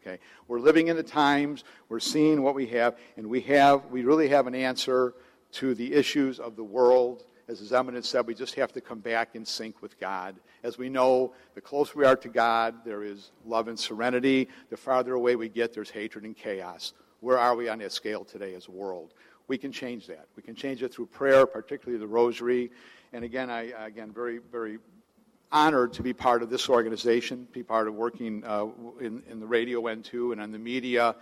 Okay? We're living in the times, we're seeing what we have, and we have we really have an answer to the issues of the world as His Eminence said, we just have to come back in sync with God. As we know, the closer we are to God, there is love and serenity. The farther away we get, there's hatred and chaos. Where are we on that scale today as a world? We can change that. We can change it through prayer, particularly the rosary. And again, I again very very honored to be part of this organization, be part of working uh, in, in the radio end too and on the media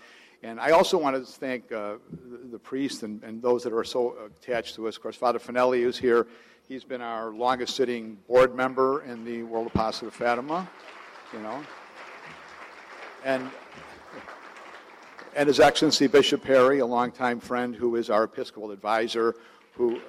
And I also want to thank uh, the, the priests and, and those that are so attached to us. Of course, Father Finelli is here. He's been our longest sitting board member in the World Apostolate of Fatima, you know. And and His Excellency Bishop Perry, a longtime friend who is our Episcopal advisor, who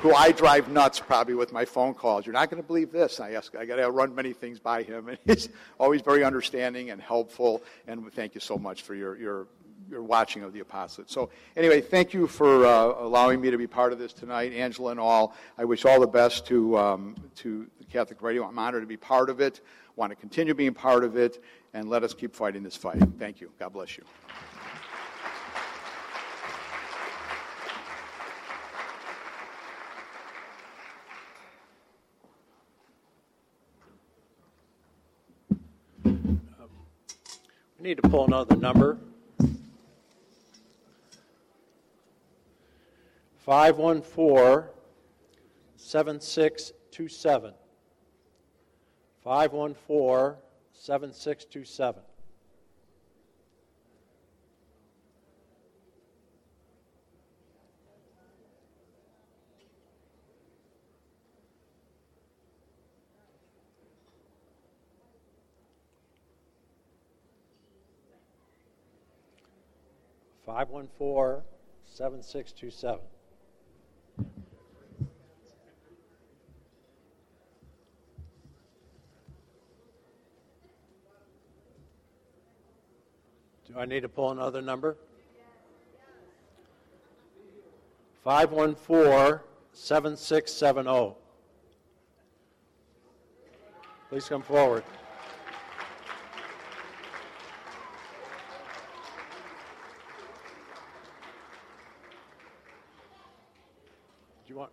who I drive nuts probably with my phone calls. You're not going to believe this. I ask, I got to run many things by him, and (laughs) he's always very understanding and helpful. And thank you so much for your your your watching of the apostolate. So anyway, thank you for uh, allowing me to be part of this tonight, Angela and all. I wish all the best to um, to the Catholic Radio. I'm honored to be part of it. Want to continue being part of it, and let us keep fighting this fight. Thank you. God bless you. We need to pull another number. 514 7627. 514 7627. Five one four seven six two seven. Do I need to pull another number? 514 7670. Please come forward. Do you want?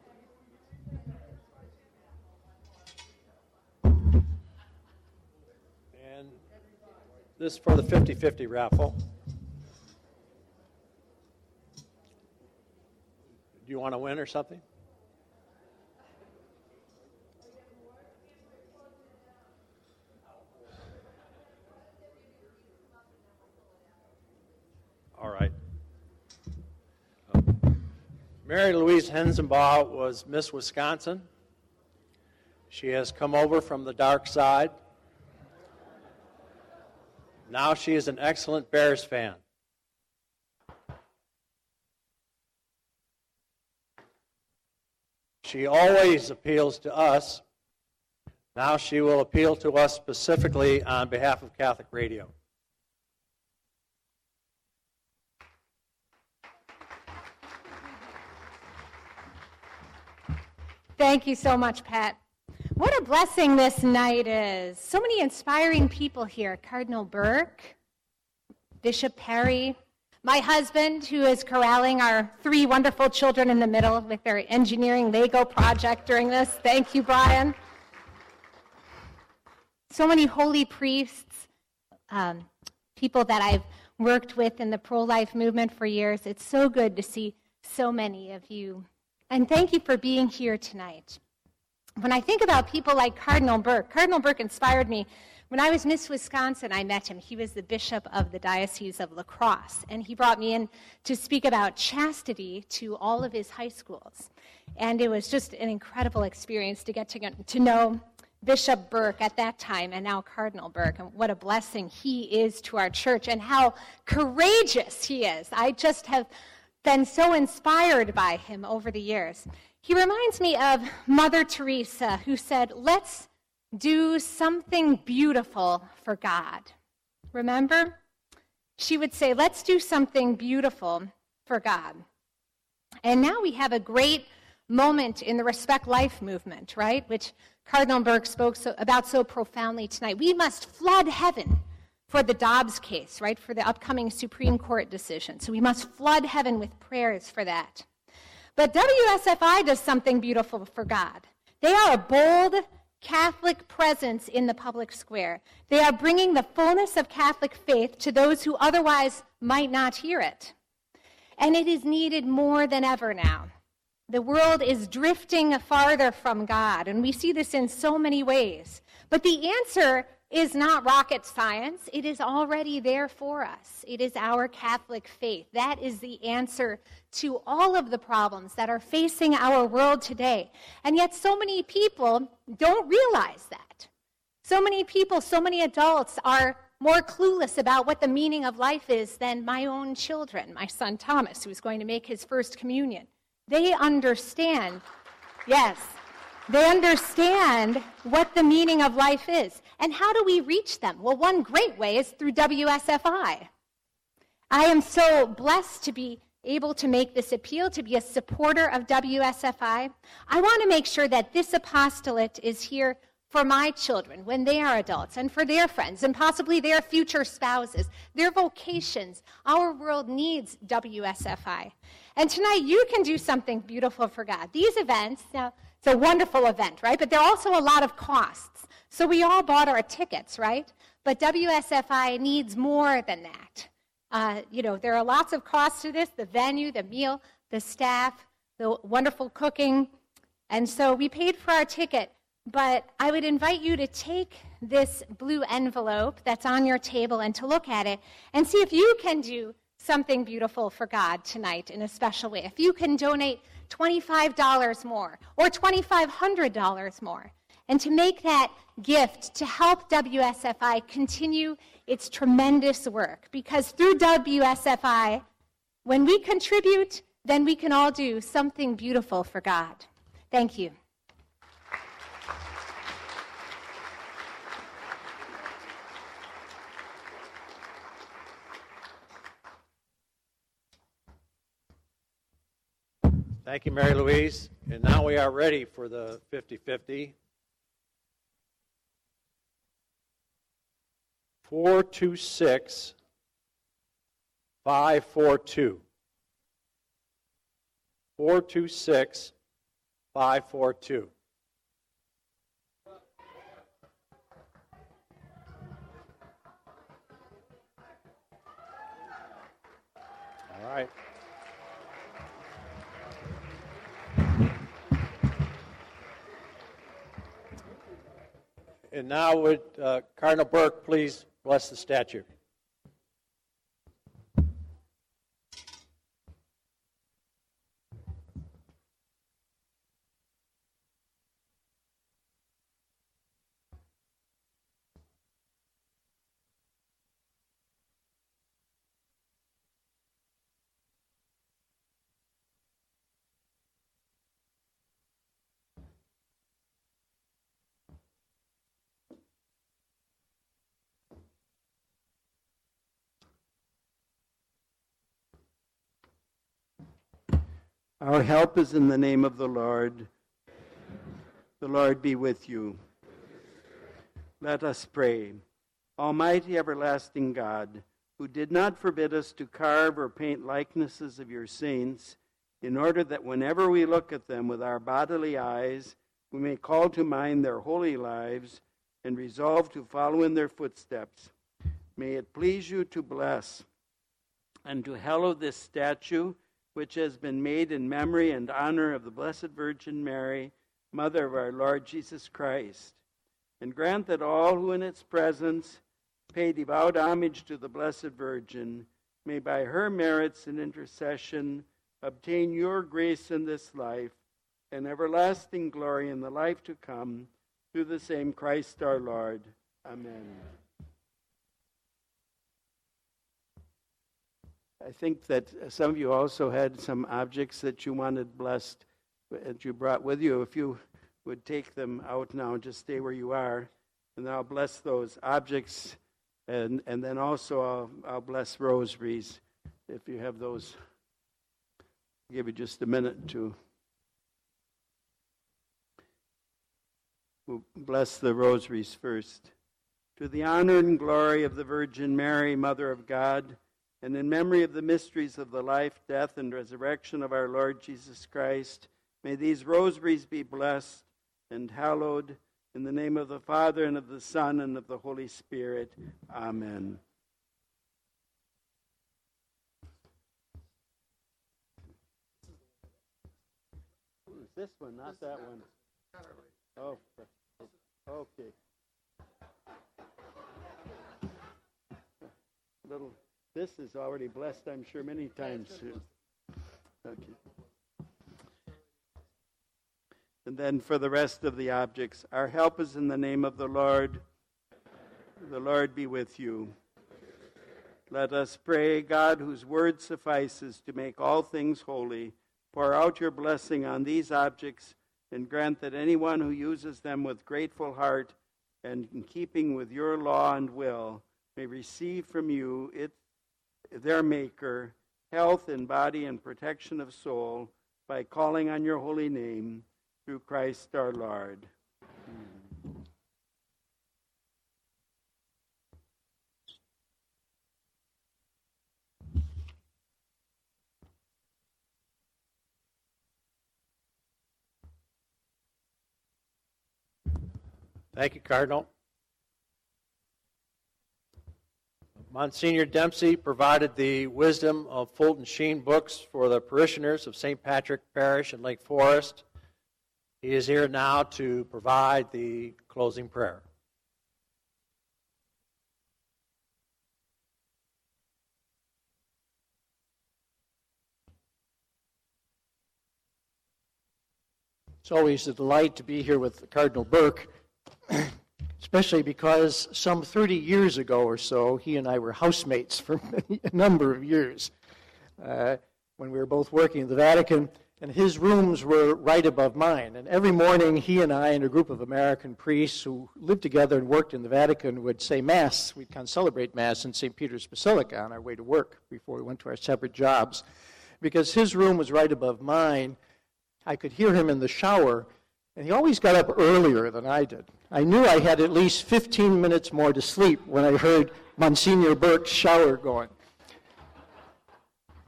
And this is for the 50 50 raffle. Do you want to win or something? All right. Mary Louise Hensenbaugh was Miss Wisconsin. She has come over from the dark side. Now she is an excellent Bears fan. She always appeals to us. Now she will appeal to us specifically on behalf of Catholic Radio. Thank you so much, Pat. What a blessing this night is. So many inspiring people here Cardinal Burke, Bishop Perry, my husband, who is corralling our three wonderful children in the middle with their engineering Lego project during this. Thank you, Brian. So many holy priests, um, people that I've worked with in the pro life movement for years. It's so good to see so many of you and thank you for being here tonight. When I think about people like Cardinal Burke, Cardinal Burke inspired me. When I was Miss Wisconsin, I met him. He was the bishop of the Diocese of La Crosse, and he brought me in to speak about chastity to all of his high schools. And it was just an incredible experience to get to, get to know Bishop Burke at that time and now Cardinal Burke, and what a blessing he is to our church and how courageous he is. I just have been so inspired by him over the years. He reminds me of Mother Teresa, who said, Let's do something beautiful for God. Remember? She would say, Let's do something beautiful for God. And now we have a great moment in the Respect Life movement, right? Which Cardinal Burke spoke so, about so profoundly tonight. We must flood heaven for the Dobbs case, right, for the upcoming Supreme Court decision. So we must flood heaven with prayers for that. But WSFI does something beautiful for God. They are a bold Catholic presence in the public square. They are bringing the fullness of Catholic faith to those who otherwise might not hear it. And it is needed more than ever now. The world is drifting farther from God, and we see this in so many ways. But the answer is not rocket science. It is already there for us. It is our Catholic faith. That is the answer to all of the problems that are facing our world today. And yet, so many people don't realize that. So many people, so many adults are more clueless about what the meaning of life is than my own children, my son Thomas, who's going to make his first communion. They understand, yes, they understand what the meaning of life is. And how do we reach them? Well, one great way is through WSFI. I am so blessed to be able to make this appeal, to be a supporter of WSFI. I want to make sure that this apostolate is here for my children when they are adults and for their friends and possibly their future spouses, their vocations. Our world needs WSFI. And tonight you can do something beautiful for God. These events, now, it's a wonderful event, right? But there are also a lot of costs. So we all bought our tickets, right? But WSFI needs more than that. Uh, you know, there are lots of costs to this the venue, the meal, the staff, the wonderful cooking. And so we paid for our ticket. But I would invite you to take this blue envelope that's on your table and to look at it and see if you can do something beautiful for God tonight in a special way. If you can donate $25 more or $2,500 more, and to make that gift to help WSFI continue its tremendous work. Because through WSFI, when we contribute, then we can all do something beautiful for God. Thank you. Thank you, Mary Louise. And now we are ready for the 50 50. 426 542. 426 542. All right. And now would uh, Cardinal Burke please bless the statue? Our help is in the name of the Lord. The Lord be with you. Let us pray. Almighty everlasting God, who did not forbid us to carve or paint likenesses of your saints, in order that whenever we look at them with our bodily eyes, we may call to mind their holy lives and resolve to follow in their footsteps. May it please you to bless and to hallow this statue which has been made in memory and honor of the Blessed Virgin Mary, Mother of our Lord Jesus Christ. And grant that all who in its presence pay devout homage to the Blessed Virgin may by her merits and intercession obtain your grace in this life and everlasting glory in the life to come through the same Christ our Lord. Amen. I think that uh, some of you also had some objects that you wanted blessed that you brought with you. If you would take them out now, and just stay where you are, and I'll bless those objects, and, and then also I'll, I'll bless rosaries if you have those. I'll give you just a minute to we'll bless the rosaries first. To the honor and glory of the Virgin Mary, Mother of God and in memory of the mysteries of the life, death, and resurrection of our Lord Jesus Christ, may these rosaries be blessed and hallowed in the name of the Father, and of the Son, and of the Holy Spirit. Amen. This one, not that one. Oh, okay. little, this is already blessed, I'm sure, many times. Okay. And then for the rest of the objects, our help is in the name of the Lord. The Lord be with you. Let us pray, God, whose word suffices to make all things holy, pour out your blessing on these objects and grant that anyone who uses them with grateful heart and in keeping with your law and will may receive from you, it, their Maker, health in body and protection of soul by calling on your holy name through Christ our Lord. Thank you, Cardinal. Monsignor Dempsey provided the Wisdom of Fulton Sheen books for the parishioners of St. Patrick Parish in Lake Forest. He is here now to provide the closing prayer. It's always a delight to be here with Cardinal Burke (clears throat) especially because some 30 years ago or so, he and I were housemates for (laughs) a number of years uh, when we were both working in the Vatican, and his rooms were right above mine. And every morning, he and I and a group of American priests who lived together and worked in the Vatican would say Mass. We'd kind of celebrate Mass in St. Peter's Basilica on our way to work before we went to our separate jobs. Because his room was right above mine, I could hear him in the shower and he always got up earlier than I did. I knew I had at least 15 minutes more to sleep when I heard Monsignor Burke's shower going.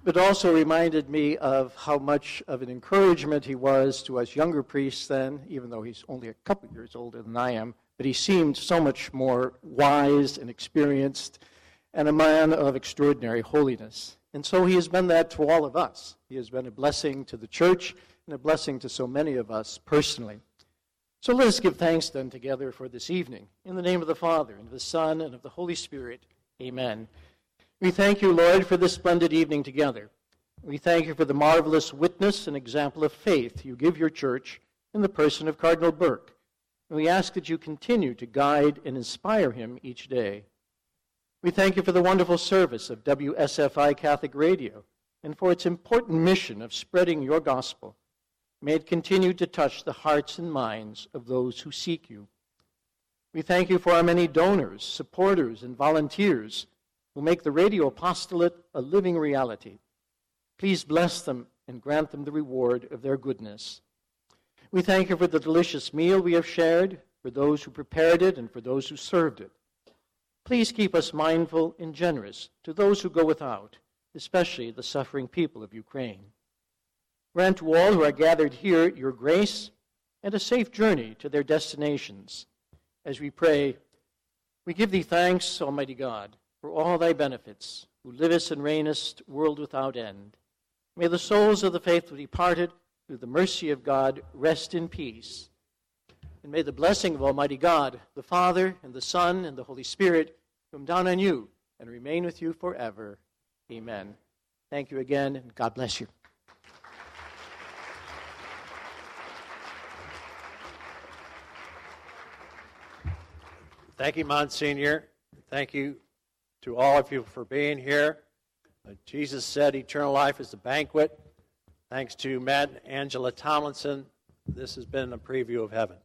But also reminded me of how much of an encouragement he was to us younger priests then, even though he's only a couple years older than I am. But he seemed so much more wise and experienced and a man of extraordinary holiness. And so he has been that to all of us. He has been a blessing to the church and a blessing to so many of us personally. So let us give thanks then together for this evening. In the name of the Father, and of the Son, and of the Holy Spirit. Amen. We thank you, Lord, for this splendid evening together. We thank you for the marvelous witness and example of faith you give your church in the person of Cardinal Burke. And we ask that you continue to guide and inspire him each day. We thank you for the wonderful service of WSFI Catholic Radio and for its important mission of spreading your gospel May it continue to touch the hearts and minds of those who seek you. We thank you for our many donors, supporters, and volunteers who make the radio apostolate a living reality. Please bless them and grant them the reward of their goodness. We thank you for the delicious meal we have shared, for those who prepared it, and for those who served it. Please keep us mindful and generous to those who go without, especially the suffering people of Ukraine. Grant to all who are gathered here your grace and a safe journey to their destinations. As we pray, we give thee thanks, Almighty God, for all thy benefits, who livest and reignest world without end. May the souls of the faithful departed through the mercy of God rest in peace. And may the blessing of Almighty God, the Father, and the Son, and the Holy Spirit come down on you and remain with you forever. Amen. Thank you again, and God bless you. Thank you, Monsignor. Thank you to all of you for being here. Uh, Jesus said eternal life is a banquet. Thanks to Matt and Angela Tomlinson. This has been a preview of heaven.